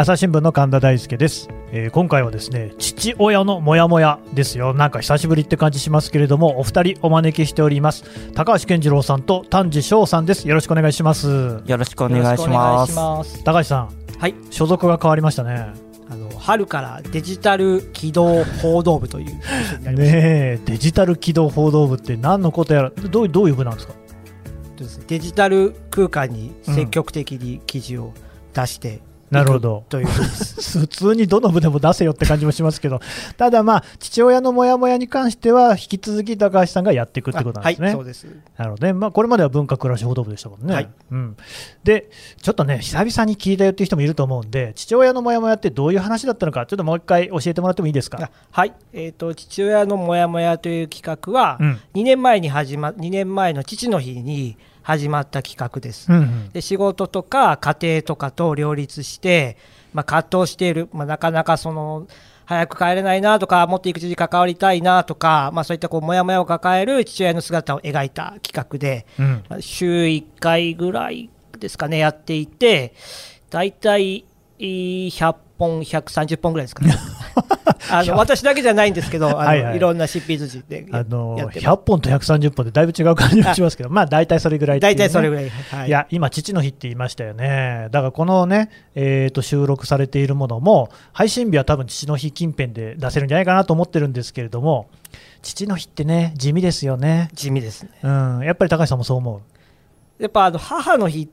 朝日新聞の神田大輔です、えー今回はですね父親のモヤモヤですよ。なんか久しぶりって感じしますけれどもお二人お招きしております。高橋健次郎さんと丹治翔さんです。よろしくお願いします。よろしくお願いします。ます。高橋さん。はい、所属が変わりましたね。あの春からデジタル機動報道部という。ねえデジタル機動報道部って何のことやらどうどういう部なんですか？デジタル空間に積極的に記事を出してなるほどという。普通にどの部でも出せよって感じもしますけどただまあ父親のモヤモヤに関しては引き続き高橋さんがやっていくってことなんですね、はい、そうです。なるほどね、まあ、これまでは文化暮らし報道部でしたもんね。はいうん、で、ちょっとね、久々に聞いたよっていう人もいると思うんで、父親のモヤモヤってどういう話だったのか、ちょっともう一回教えてもらってもいいですか？あはい、えっ、と父親のモヤモヤという企画は、うん2年前に始ま2年前の父の日に始まった企画です。うんうん。で仕事とか家庭とかと両立して、まあ、葛藤している、まあ、なかなかその早く帰れないなとかもっと育児に関わりたいなとか、まあ、そういったこうモヤモヤを抱える父親の姿を描いた企画で、うん。まあ週1回ぐらいですかねやっていて大体えー100本130本ぐらいですかね。あの私だけじゃないんですけどあの、はいいはい。ろんな執筆陣でやあのやってま100本と130本でだいぶ違う感じがしますけど、まあ大体それぐらいっていうね。す大体それぐらい、はい。いや今、父の日って言いましたよね、だからこのね、えーと収録されているものも、配信日は多分父の日近辺で出せるんじゃないかなと思ってるんですけれども、父の日ってね、地味ですよね、地味ですね。うん、やっぱり高橋さんもそう思う？やっぱあの母の日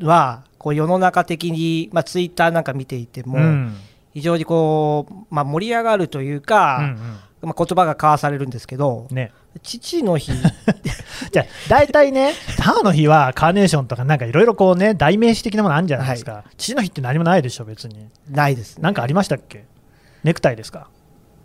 はこう世の中的に、まあ、ツイッターなんか見ていても、うん。非常にこう、まあ、盛り上がるというか、うんまあ、言葉が交わされるんですけど、うんね、父の日。じゃあ、大体ね、母の日はカーネーションとかなんかいろいろこうね、代名詞的なものあるんじゃないですか、父の日って何もないでしょ、別に。ないですね。なんかありましたっけ？ネクタイですか？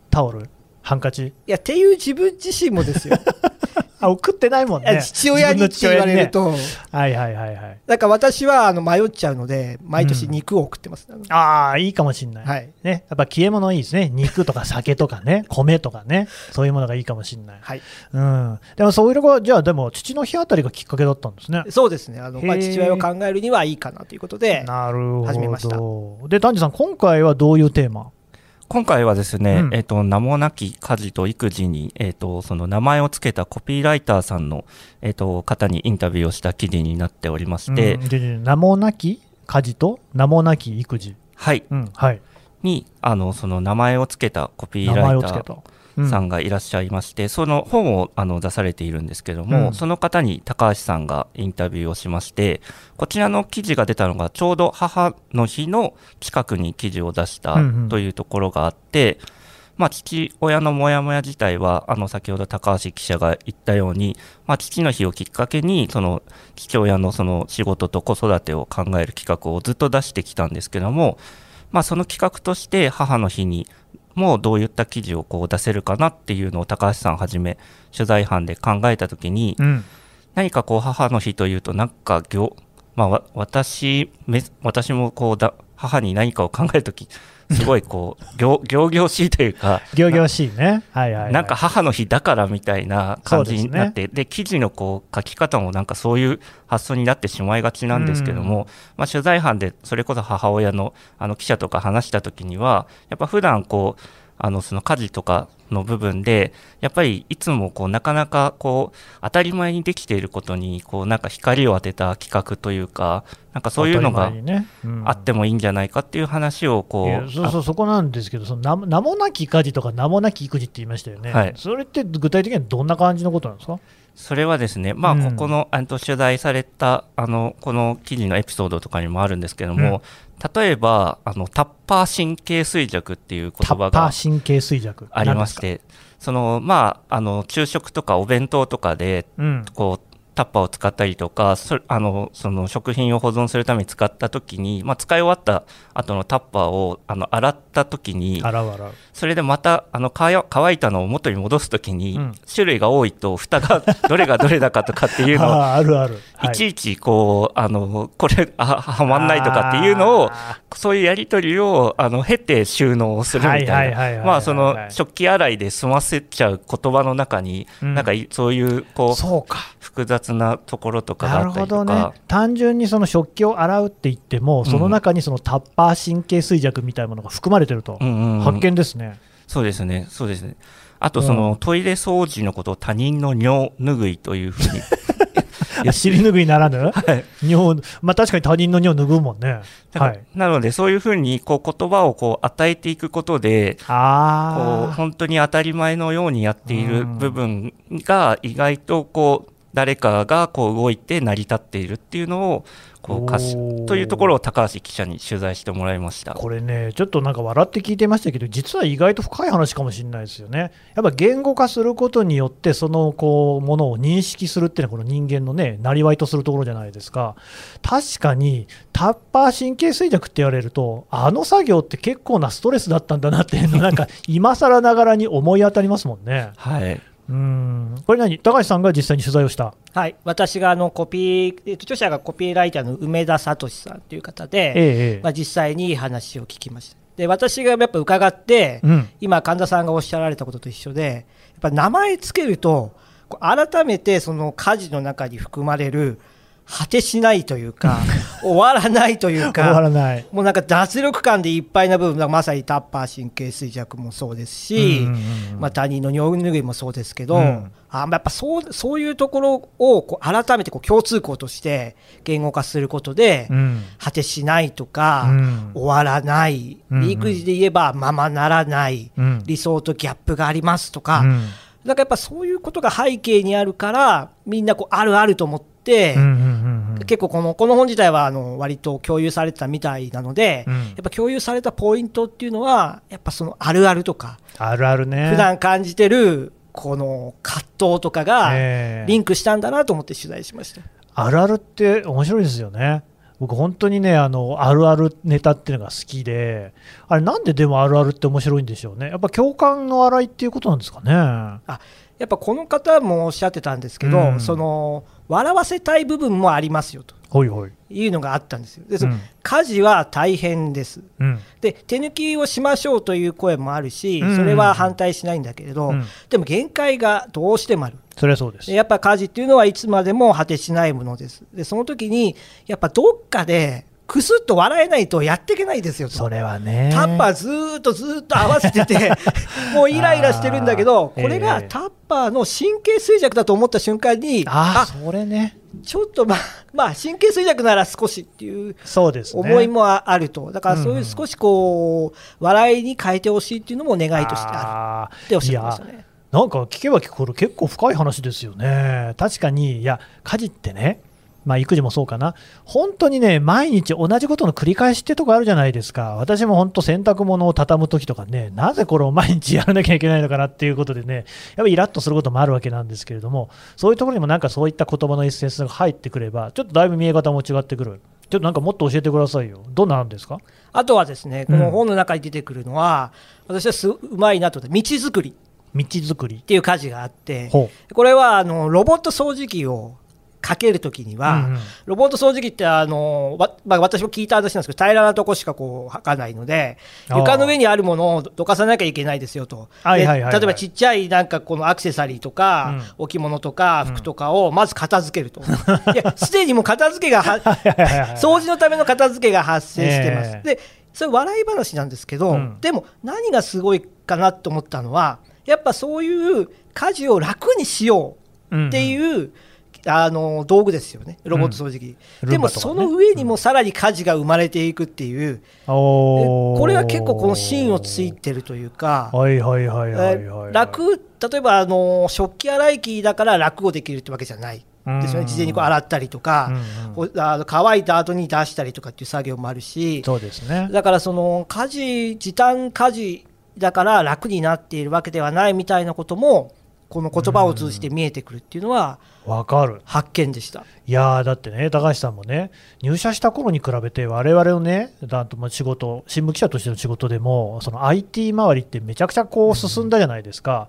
タオル？ハンカチ？いやっていう自分自身もですよ、あ、送ってないもんね。父親にって言われると、ね。はいはいはいはい。なんか私はあの迷っちゃうので、毎年肉を送ってます。あのああ、いいかもしんない。はいね。やっぱ消え物いいですね。肉とか酒とかね、米とかね、そういうものがいいかもしんない。はい、うん。でもそういうのが、じゃあでも父の日あたりがきっかけだったんですね。そうですねあの、まあ、父親を考えるにはいいかなということで、なるほど。始めましたで、丹治さん、今回はどういうテーマ？今回はですね、うん。えっ、と、名もなき家事と育児に、えっ、と、その名前を付けたコピーライターさんの、えっ、と、方にインタビューをした記事になっておりまして、うん。名もなき家事と名もなき育児。はい、うん、はい。に、あの、その名前を付けたコピー名ライターさんがいらっしゃいまして、その本をあの出されているんですけども、うん。その方に高橋さんがインタビューをしまして、こちらの記事が出たのがちょうど母の日の近くに記事を出したうんうん。というところがあって、まあ、父親のモヤモヤ自体は、あの、先ほど高橋記者が言ったように、まあ、父の日をきっかけに、その、父親のその仕事と子育てを考える企画をずっと出してきたんですけども、まあ、その企画として母の日にもうどういった記事をこう出せるかなっていうのを高橋さんはじめ取材班で考えたときに、うん。何かこう母の日というとなんか行、まあ、わ私め私もこうだ母に何かを考えるときすごいこう行行々しいというか行々しいね。はいはい、はい。なんか母の日だからみたいな感じになってで,、記事のこう書き方もなんかそういう発想になってしまいがちなんですけども、まあ、取材班でそれこそ母親のあの記者とか話した時にはやっぱ普段こうあのその家事とかの部分でやっぱりいつもこうなかなかこう当たり前にできていることにこうなんか光を当てた企画というかなんかそういうのがあってもいいんじゃないかっていう話をこいうやそうそう、そこなんですけど、その名もなき家事とか名もなき育児って言いましたよね、はい。それって具体的にはどんな感じのことなんですか？それはですね、まあ、うん。ここの、あの取材されたあのこの記事のエピソードとかにもあるんですけども、例えばあのタッパー神経衰弱っていう言葉がー神経衰弱。ありまして、そのまあ、あの昼食とかお弁当とかで何ですか。こうタッパーを使ったりとかそあのその食品を保存するために使った時に、まあ、使い終わった後のタッパーをあの洗った時にうん。洗う洗う。それでまたあの乾乾いたのを元に戻すときに、うん種類が多いと蓋が どれがどれだかとかっていうのを あるある。はいちいちこうあのこれあはまんないとかっていうのをあそういうやり取りをあの経て収納をするみたいなまあその食器洗いで済ませちゃう言葉の中に、うんなんかいそういうこう。複雑雑なところとかがあったりとか。なるほどね。単純にその食器を洗うって言っても、その中にそのタッパー神経衰弱みたいなものが含まれてると、うんうんうん。発見ですね。そうですね。そうですね。あとその、うん。トイレ掃除のことを他人の尿拭いというふうに。いや尻拭いならぬ、尿まあ、確かに他人の尿拭うもんね。はい、なのでそういうふうにこう言葉をこう与えていくことでこうあ本当に当たり前のようにやっているうん部分が意外とこう誰かがこう動いて成り立っているっていうのをこうかしおーというところを高橋記者に取材してもらいました。これね、ちょっとなんか笑って聞いてましたけど、実は意外と深い話かもしれないですよね。やっぱ言語化することによって、そのこうものを認識するっていうのは、この人間のね、なりわいとするところじゃないですか。確かに、タッパー神経衰弱って言われると、あの作業って結構なストレスだったんだなっていうの、なんか今更ながらに思い当たりますもんね。はいうん。これ何、高橋さんが実際に取材をした？はい、私があのコピー、えっと著者がコピーライターの梅田聡さんという方で、ええまあ、実際に話を聞きました。で私がやっぱ伺って、うん。今、神田さんがおっしゃられたことと一緒で、やっぱ名前つけると、改めてその家事の中に含まれる果てしないというか、終わらないという終わらか、ない。もうなんか脱力感でいっぱいな部分、まさにタッパー神経衰弱もそうですし、うんうんうんまあ、他人の尿拭いもそうですけど、うん。あやっぱそうそういうところをこう改めてこう共通項として言語化することで、うん。果てしないとか、うん。終わらない、うんうん。育児で言えばままならない、うん。理想とギャップがありますとか、うん。なんかやっぱそういうことが背景にあるから、みんなこうあるあると思って、結構このこの本自体はあの割と共有されてたみたいなので、うんやっぱ共有されたポイントっていうのは、やっぱそのあるあるとか、あるあるね。普段感じてるこの葛藤とかがええリンクしたんだなと思って取材しました。あるあるって面白いですよね。僕、本当にねあの、あるあるネタっていうのが好きで、あれ、なんででもあるあるって面白いんでしょうね。やっぱ共感の荒いっていうことなんですかね。あやっぱこの方もおっしゃってたんですけど、うんその笑わせたい部分もありますよとほいほい。いうのがあったんですよ。でうん家事は大変です。うん。で手抜きをしましょうという声もあるし、うんそれは反対しないんだけれど、うんでも限界がどうしてもある。それはそうですで。やっぱ家事っていうのはいつまでも果てしないものです。でその時にやっぱどっかでくすっと笑えないとやっていけないですよと。それはね。タッパーずーっとずーっと合わせてて、もうイライラしてるんだけど、これがええタッパーの神経衰弱だと思った瞬間に、ああそれね。ちょっとまあ、まあ、神経衰弱なら少しっていうそうですね。思いもあると、だからそううんいう少しこう、笑いに変えてほしいっていうのも願いとしてああるっておっしゃいましたね。ーなんか聞けば聞くほど結構深い話ですよね。確かに、いや、家事ってね、まあ、育児もそうかな、本当にね、毎日同じことの繰り返しってとこあるじゃないですか、私も本当、洗濯物を畳むときとかね、なぜこれを毎日やらなきゃいけないのかなっていうことでね、やっぱりイラッとすることもあるわけなんですけれども、そういうところにもなんかそういった言葉のエッセンスが入ってくれば、ちょっとだいぶ見え方も違ってくる。ちょっとなんかもっと教えてくださいよ。どんなのですか？あとはですね、こうんの本の中に出てくるのは、私はすうまいなと思って、道作りっ道作り。ていう家事があって、ほこれはあのロボット掃除機をかけるときにう。は、うんうん。ロボット掃除機ってあの、わまあ、私も聞いた話なんですけど、平らなとこしかこう履かないので、床の上にあるものをどかさなきゃいけないですよと、はいはいはいはい。で例えばちっちゃいなんかこのアクセサリーとか、置物とか服とかをまず片付けると、いや すでにもう片付けがは掃除のための片付けが発生してます。ええ。でそれ笑い話なんですけど、うん。でも何がすごいかなと思ったのはやっぱそういう家事を楽にしようっていう、あの道具ですよね、ロボット掃除機。うんでもその上にもさらに家事が生まれていくっていう、おー。これが結構この芯をついてるというか、楽、例えばあの食器洗い機だから楽をできるってわけじゃない。ですようん。ね、事前にこう洗ったりとか、うんうん。あの乾いた後に出したりとかっていう作業もあるし、そうですね。だからその家事、時短家事だから楽になっているわけではないみたいなことも、この言葉を通じて見えてくるっていうのはわかる。発見でした。いやーだってね、高橋さんもね、入社した頃に比べて、我々のね、だとまあ仕事、新聞記者としての仕事でも、その IT 周りってめちゃくちゃこう進んだじゃないですか。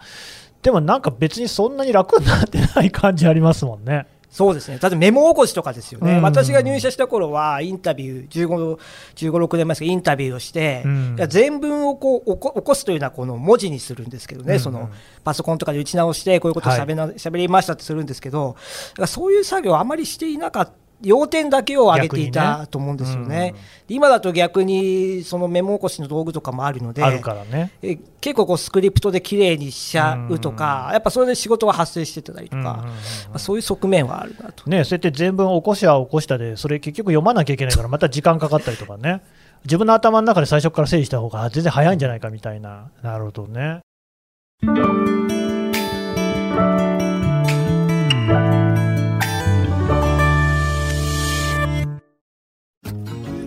でもなんか別にそんなに楽になってない感じありますもんね。そうですね、例えばメモ起こしとかですよね、うん。私が入社した頃は、インタビュー、15、15 6年前ですけど、インタビューをして、うん。全文をこう起こ起こすというのは、この文字にするんですけどね、うん。そのパソコンとかで打ち直して、こういうことをしゃべな、喋りましたってするんですけど、そういう作業をあまりしていなかった。要点だけを上げていたねと思うんですよね。うんで今だと逆にそのメモ起こしの道具とかもあるので、あるからね。え結構こうスクリプトで綺麗にしちゃうとか、やっぱそれで仕事が発生してたりとか、うんうんうんうんまあ、そういう側面はあるなと。ね、そうやって全文起こしは起こしたで、それ結局読まなきゃいけないから、また時間かかったりとかね、自分の頭の中で最初から整理した方が全然早いんじゃないかみたいな、なるほどね。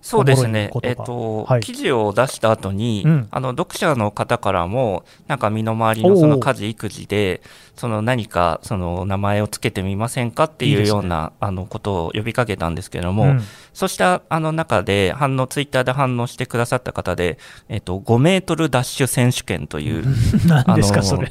そうですね。えっと、はい。記事を出した後に、うん。あの読者の方からも、なんか身の回りのその家事、育児で、その何かその名前をつけてみませんかっていうようなあのことを呼びかけたんですけれども、うん。そうしたあの中で反応、ツイッターで反応してくださった方で、えっと、5メートルダッシュ選手権という、あの。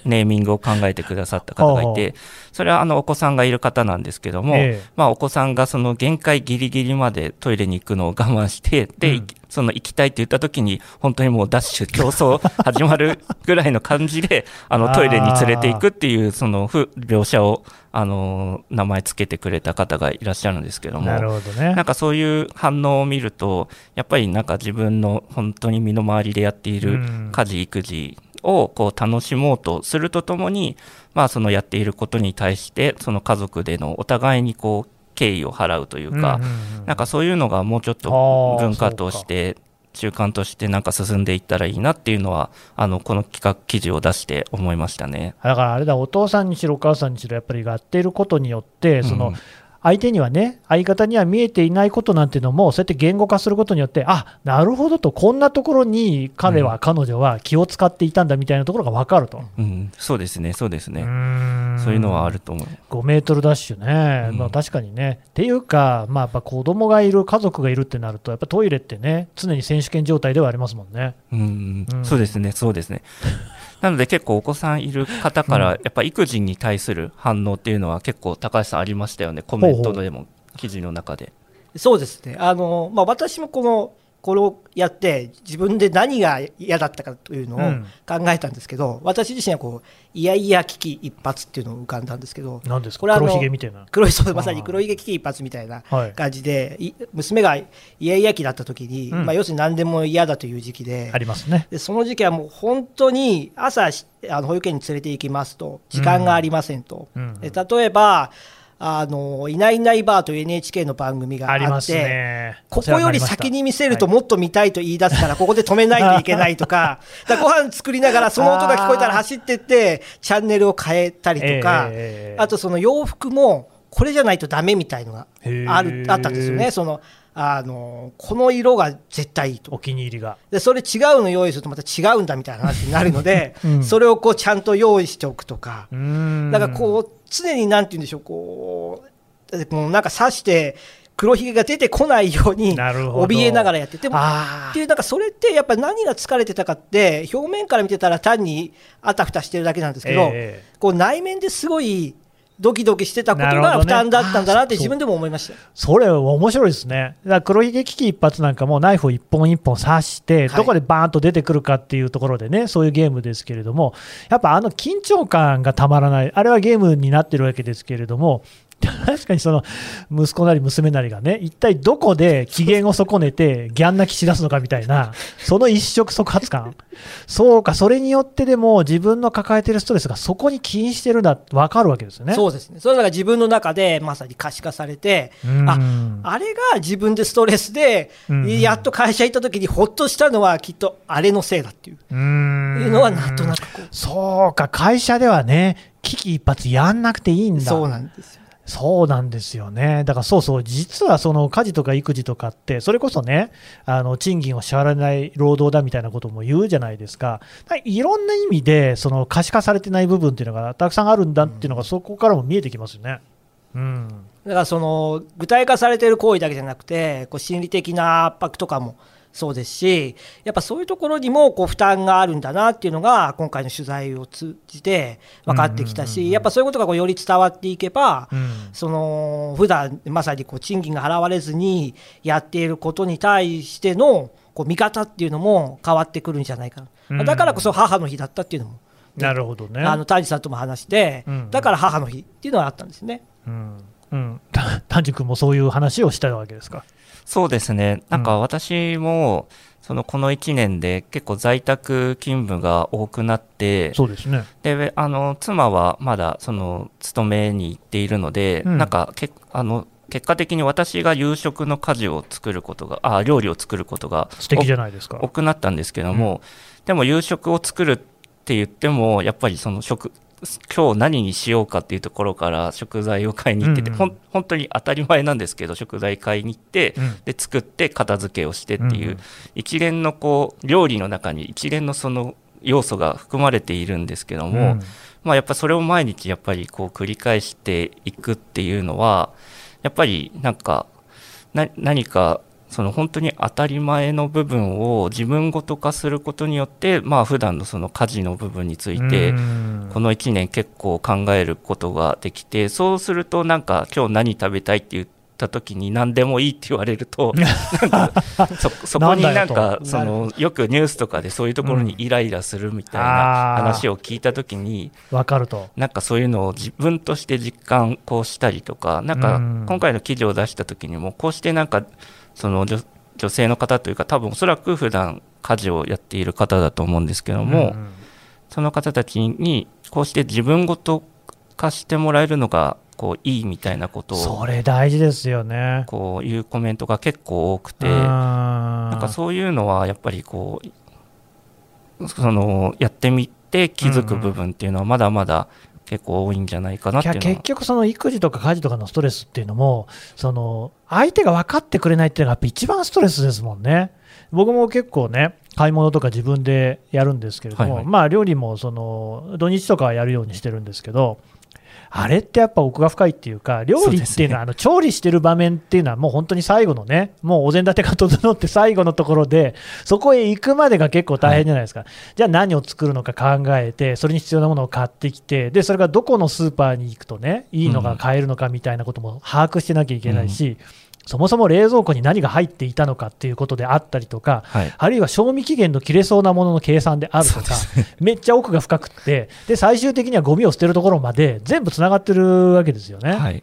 ネーミングを考えてくださった方がいて、それはあのお子さんがいる方なんですけども、ええ。まあ、お子さんがその限界ギリギリまでトイレに行くのを我慢して、で、うんその行きたいって言った時に、本当にもうダッシュ、競争始まるぐらいの感じで、あのトイレに連れて行くっていう、そのふ描写を、あの名前つけてくれた方がいらっしゃるんですけども、なるほどね。なん。かそういう反応を見ると、やっぱりなんか自分の本当に身の回りでやっているうん。家事、育児をこう楽しもうとするとともに、まあ、そのやっていることに対して、その家族でのお互いにこう敬意を払うというか、なんかそういうのがもうちょっと文化として、習慣としてなんか進んでいったらいいなっていうのは、あのこの企画記事を出して思いましたね。だからあれだ、お父さんにしろ、お母さんにしろ、やっぱりやっていることによって、その、うん相手にはね、相方には見えていないことなんていうのも、そうやって言語化することによって、あなるほどと、こんなところに彼は、彼女は気を使っていたんだみたいなところが分かると。うん、そうですね、そうですね。そそういうのはあると思う。5メートルダッシュね、うんまあ、確かにね。っていうか、まあ、やっぱ子供がいる、家族がいるってなると、やっぱトイレってね、常に選手権状態ではありますもんね。うんうんそうですね、そうですね。なので結構お子さんいる方から、やっぱ育児に対する反応っていうのは結構高橋さんありましたよね、コメントでも、記事の中で。そうですね。あの、まあ、私もこの、これをやって、自分で何が嫌だったかというのをうん。考えたんですけど、私自身はこう、いやいや危機一髪っていうのを浮かんだんですけど、なんですか、これは黒ひげみたいな。黒い、そうまさに黒い危機一髪みたいなはい。感じで、い娘がイヤイヤ期だった時に、うん。まあ、要するに何でも嫌だという時期であ、りますね。でその時期はもう本当に朝しあの保育園に連れて行きますと時間がありませんと、うん。で例えばあの「いないいないばあ」という NHK の番組があってね。ここより先に見せるとはいもっと見たいと言い出すから、ここで止めないといけないとか、だからご飯作りながらその音が聞こえたら走ってって、チャンネルを変えたりとか、ええあとその洋服も、これじゃないとダメみたいのがあるあったんですよね。そのあのこの色が絶対いいと。お気に入りが。でそれ違うの用意するとまた違うんだみたいな話になるので、うん。それをこうちゃんと用意しておくとか、うーん。だからこう常になんて言うんでしょうこうもうなんか刺して黒ひげが出てこないように怯えながらやってでもあっていうなんかそれってやっぱり何が疲れてたかって表面から見てたら単にあたふたしてるだけなんですけど、え。こう内面ですごいドキドキしてたことが負担だったんだなって自分でも思いましたよ。それ面白いですね。だから黒ひげ危機一髪なんかもナイフを一本一本刺して、はいどこでバーンと出てくるかっていうところでね、そういうゲームですけれども、やっぱあの緊張感がたまらない、あれはゲームになってるわけですけれども、確かにその息子なり娘なりがね、一体どこで機嫌を損ねて、ギャン泣きしだすのかみたいな、その一触即発感、そうか、それによってでも自分の抱えてるストレスがそこに起因してるんだって分かるわけですよね。そうですね。それだから自分の中でまさに可視化されて、うんああれが自分でストレスで、うんやっと会社行った時にほっとしたのはきっとあれのせいだっていうういうのはなんとなく。そうか、会社ではね、危機一髪やんなくていいんだ。そうなんですよ。そうなんですよね、だからそうそう、実はその家事とか育児とかって、それこそね、あの賃金を支払われない労働だみたいなことも言うじゃないですか、いろんな意味で、その可視化されてない部分っていうのがたくさんあるんだっていうのが、そこからも見えてきますよね。うん。だからその具体化されている行為だけじゃなくてこう心理的な圧迫とかもそうですしやっぱそういうところにもこう負担があるんだなっていうのが今回の取材を通じて分かってきたしやっぱそういうことがこうより伝わっていけば、うん。その普段まさにこう賃金が払われずにやっていることに対してのこう見方っていうのも変わってくるんじゃないかな、うん。だからこそ母の日だったっていうのも、なるほどね。あの谷さんとも話して、うん。だから母の日っていうのがあったんですね。うん。うん、た丹治君もそういう話をしたわけですか？そうですね、なんか私も、そのこの1年で結構在宅勤務が多くなって、そうですね。であの妻はまだその勤めに行っているので、うんなんかけあの結果的に私が夕食の家事を作ることが、あ料理を作ることが素敵じゃないですか。多くなったんですけども、でも夕食を作るって言っても、やっぱりその食、今日何にしようかっていうところから食材を買いに行ってて、うんうん。本当に当たり前なんですけど、食材買いに行って、うん。で作って片付けをしてっていう、うんうん。一連のこう料理の中に一連のその要素が含まれているんですけども、うん。まあ、やっぱそれを毎日やっぱりこう繰り返していくっていうのはやっぱりなんかな何かその本当に当たり前の部分を自分ごと化することによってまあ普段のその家事の部分についてうん。この1年結構考えることができてそうするとなんか今日何食べたいって言った時に何でもいいって言われると そそこになんかそのよくニュースとかでそういうところにイライラするみたいな話を聞いた時にわかると。なんかそういうのを自分として実感こうしたりとかなんかうん。今回の記事を出した時にもこうしてなんかその女女性の方というか多分おそらく普段家事をやっている方だと思うんですけども、んその方たちにこうして自分ごと化してもらえるのがこういいみたいなことをそれ大事ですよね。こういうコメントが結構多くてななんかそういうのはやっぱりこうそのやってみて気づく部分っていうのはまだまだ結構多いんじゃないかなって結局、その育児とか家事とかのストレスっていうのも、その相手が分かってくれないっていうのがやっぱ一番ストレスですもんね。僕も結構ね、買い物とか自分でやるんですけれども、はいはいまあ料理もその土日とかはやるようにしてるんですけど、あれってやっぱ奥が深いっていうか、料理っていうのは、あの調理してる場面っていうのは、もう本当に最後のね、もうお膳立てが整って最後のところで、そこへ行くまでが結構大変じゃないですか、じゃあ何を作るのか考えて、それに必要なものを買ってきて、でそれがどこのスーパーに行くとね、いいのが買えるのかみたいなことも把握してなきゃいけないし、そもそも冷蔵庫に何が入っていたのかっていうことであったりとか、はい。あるいは賞味期限の切れそうなものの計算であるとか、めっちゃ奥が深くってで、最終的にはゴミを捨てるところまで全部つながってるわけですよね。はい。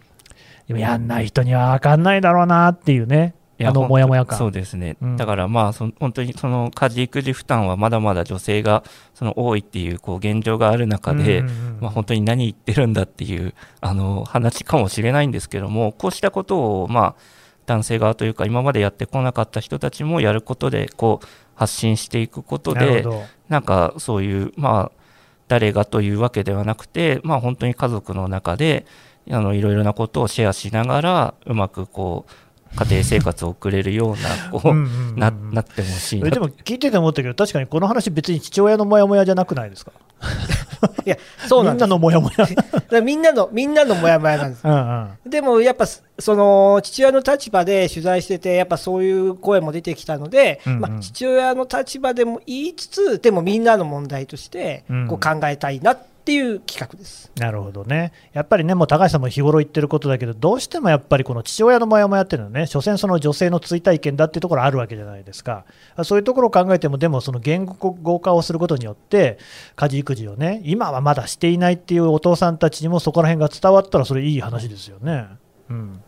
でもやんない人には分かんないだろうなっていうね、あのモヤモヤ感。そうですね、うん。だからまあその本当にその家事育児負担はまだまだ女性がその多いっていうこう現状がある中で、うんうんうん。まあ、本当に何言ってるんだっていうあの話かもしれないんですけどもこうしたことをまあ男性側というか今までやってこなかった人たちもやることでこう発信していくことでなんかそういうまあ誰がというわけではなくてまあ本当に家族の中であのいろいろなことをシェアしながらうまくこう家庭生活を送れるような こううんうんうんうん。ななってほしいでも聞いてて思ったけど、確かにこの話、別に父親のモヤモヤじゃなくないですか、いやそうなんみんなのモヤモヤ。みんなのみんなのモヤモヤなんです。うんうん。でもやっぱその父親の立場で取材しててやっぱそういう声も出てきたので、うんうん。まあ、父親の立場でも言いつつでもみんなの問題としてうん。こう考えたいなっていう企画です。なるほどね、やっぱりね、もう高橋さんも日頃言ってることだけど、どうしてもやっぱりこの父親のモヤモヤっていうのはね、所詮その女性の追体験だっていうところあるわけじゃないですか、そういうところを考えても、でもその言語化をすることによって、家事・育児をね、今はまだしていないっていうお父さんたちにもそこら辺が伝わったら、それいい話ですよね。うん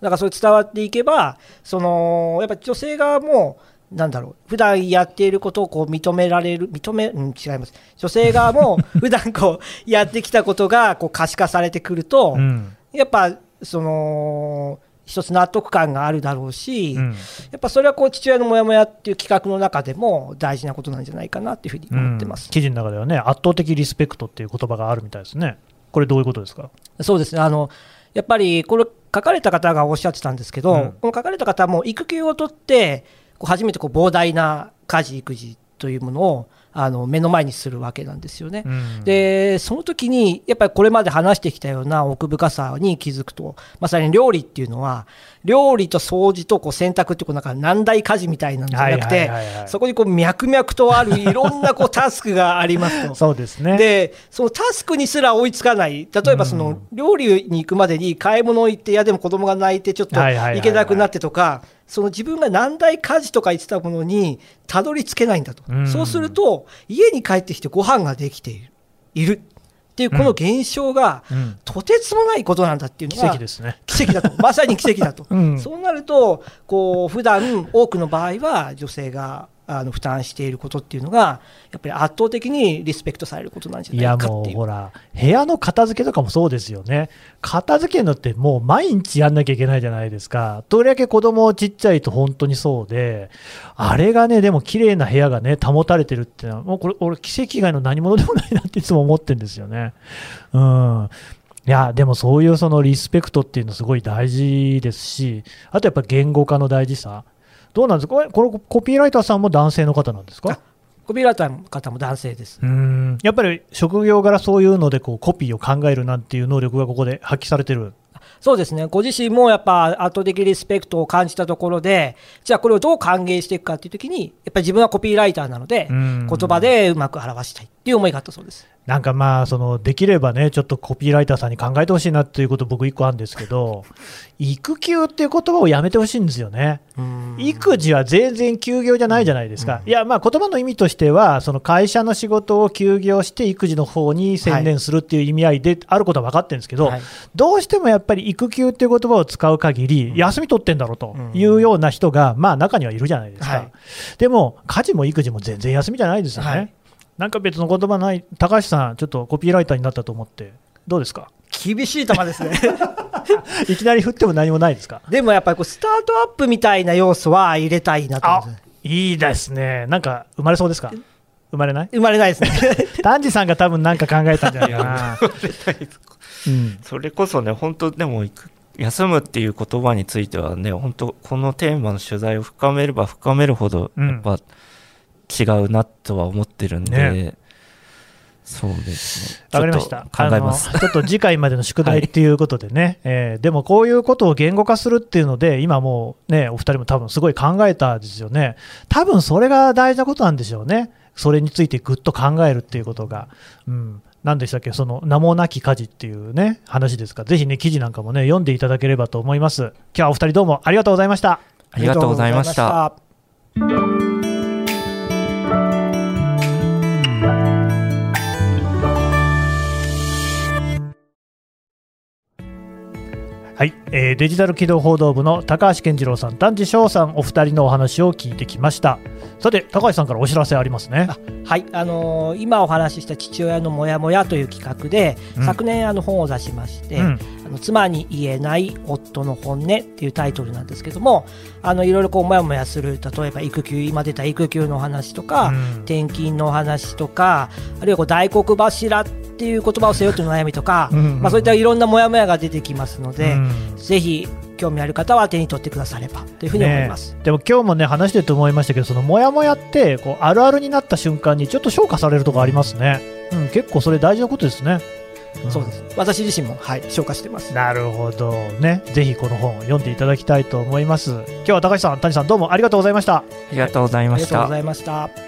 だからそれ伝わっていけばそのやっぱ女性側もなんだろう。普段やっていることをこう認められる認め、うん、違います。女性側も 普段こうやってきたことがこう可視化されてくると、うん。やっぱその一つ納得感があるだろうし、うん。やっぱそれはこう父親のモヤモヤっていう企画の中でも大事なことなんじゃないかなっていうふうに思ってます。うん。記事の中ではね、圧倒的リスペクトっていう言葉があるみたいですね。これどういうことですか？そうですね。あのやっぱりこれ書かれた方がおっしゃってたんですけど、うん。この書かれた方も育休を取って初めてこう膨大な家事育児というものをあの目の前にするわけなんですよね。うんでその時にやっぱりこれまで話してきたような奥深さに気づくとまさに料理っていうのは料理と掃除とこう洗濯ってこうなんか難題家事みたいなんじゃなくてはいはいはいはいそこにこう脈々とあるいろんなこうタスクがありますと。そうですね。でそのタスクにすら追いつかない例えばその料理に行くまでに買い物行っていやでも子供が泣いてちょっとはいはいはいはい行けなくなってとかその自分が難題家事とか言ってたものにたどり着けないんだと。うん。そうすると家に帰ってきてご飯ができている。いるっていうこの現象がうん。とてつもないことなんだっていうの奇が跡ですね。奇跡だと。まさに奇跡だと、うん。そうなるとこう普段多くの場合は女性があの負担していることっていうのがやっぱり圧倒的にリスペクトされることなんじゃないかっていうほら、部屋の片付けとかもそうですよね。片付けるのってもう毎日やんなきゃいけないじゃないですか。どれだけ子供ちっちゃいと本当にそうで、あれがね、でも綺麗な部屋がね、保たれてるっていうのは、もうこれ、俺、奇跡以外の何者でもないなっていつも思ってるんですよね。うん。いや、でもそういうそのリスペクトっていうのすごい大事ですし、あとやっぱ言語化の大事さ。どうなんですか？これこのコピーライターさんも男性の方なんですか？あコピーライターの方も男性です。うーんやっぱり職業柄そういうのでこうコピーを考えるなんていう能力がここで発揮されてる。そうですね、ご自身もやっぱ圧倒的リスペクトを感じたところで、じゃあこれをどう歓迎していくかっていうときに、やっぱり自分はコピーライターなので、うん言葉でうまく表したいっていう思いがあったそうです。なんかまあそのできればねちょっとコピーライターさんに考えてほしいなっていうこと僕一個あるんですけど 育休っていう言葉をやめてほしいんですよね。育児は全然休業じゃないじゃないですか、いや、まあ言葉の意味としては、その会社の仕事を休業して、育児の方に専念するっていう意味合いであることは分かってるんですけど、はい。どうしてもやっぱり育休っていう言葉を使う限り、休み取ってんだろうというような人が、まあ中にはいるじゃないですか、はい。でも、家事も育児も全然休みじゃないですよね。はいなんか別の言葉ない、高橋さん、ちょっとコピーライターになったと思って、どうですか？厳しい球ですね。いきなり振っても何もないですか？でもやっぱりこうスタートアップみたいな要素は入れたいなと思いあます。いいですね、なんか生まれそうですか？生まれない？生まれないですね。丹治さんが多分なんか考えたんじゃないかな。うん。それこそね、本当でも行く、休むっていう言葉についてはね、本当このテーマの取材を深めれば深めるほど、うんやっぱ違うなとは思ってるんで、ねそうですね。わかりました考えます。ちょっと次回までの宿題 っていうことでね、えーでもこういうことを言語化するっていうので、今もうね、お二人も多分すごい考えたですよね、多分それが大事なことなんでしょうね、それについてぐっと考えるっていうことが。うん何でしたっけ、その名もなき家事っていうね、話ですから、ぜひね、記事なんかもね、読んでいただければと思います。今日はお二人どうもありがとうございました。ありがとうございました。はい、えーデジタル機動報道部の高橋健次郎さん、丹治翔さん、お二人のお話を聞いてきました。さて、高橋さんからお知らせありますね。はい、あのー今お話しした父親のモヤモヤという企画で、うん。昨年あの本を出しまして、うん。あの妻に言えない夫の本音っていうタイトルなんですけども、あのいろいろこうモヤモヤする例えば育休今出た育休のお話とか、うん。転勤のお話とか、あるいはこう大黒柱っていう言葉を背負っての悩みとか、うんまあそういったいろんなモヤモヤが出てきますので、うんぜひ興味ある方は手に取ってくださればというふうに思います。ねでも今日もね話してると思いましたけどそのモヤモヤってこうあるあるになった瞬間にちょっと消化されるとこありますね、うん、結構それ大事なことですね、んそうです。私自身もはい消化してます。なるほどねぜひこの本を読んでいただきたいと思います今日は高橋さん谷さんどうもありがとうございましたありがとうございましたありがとうござ。いました。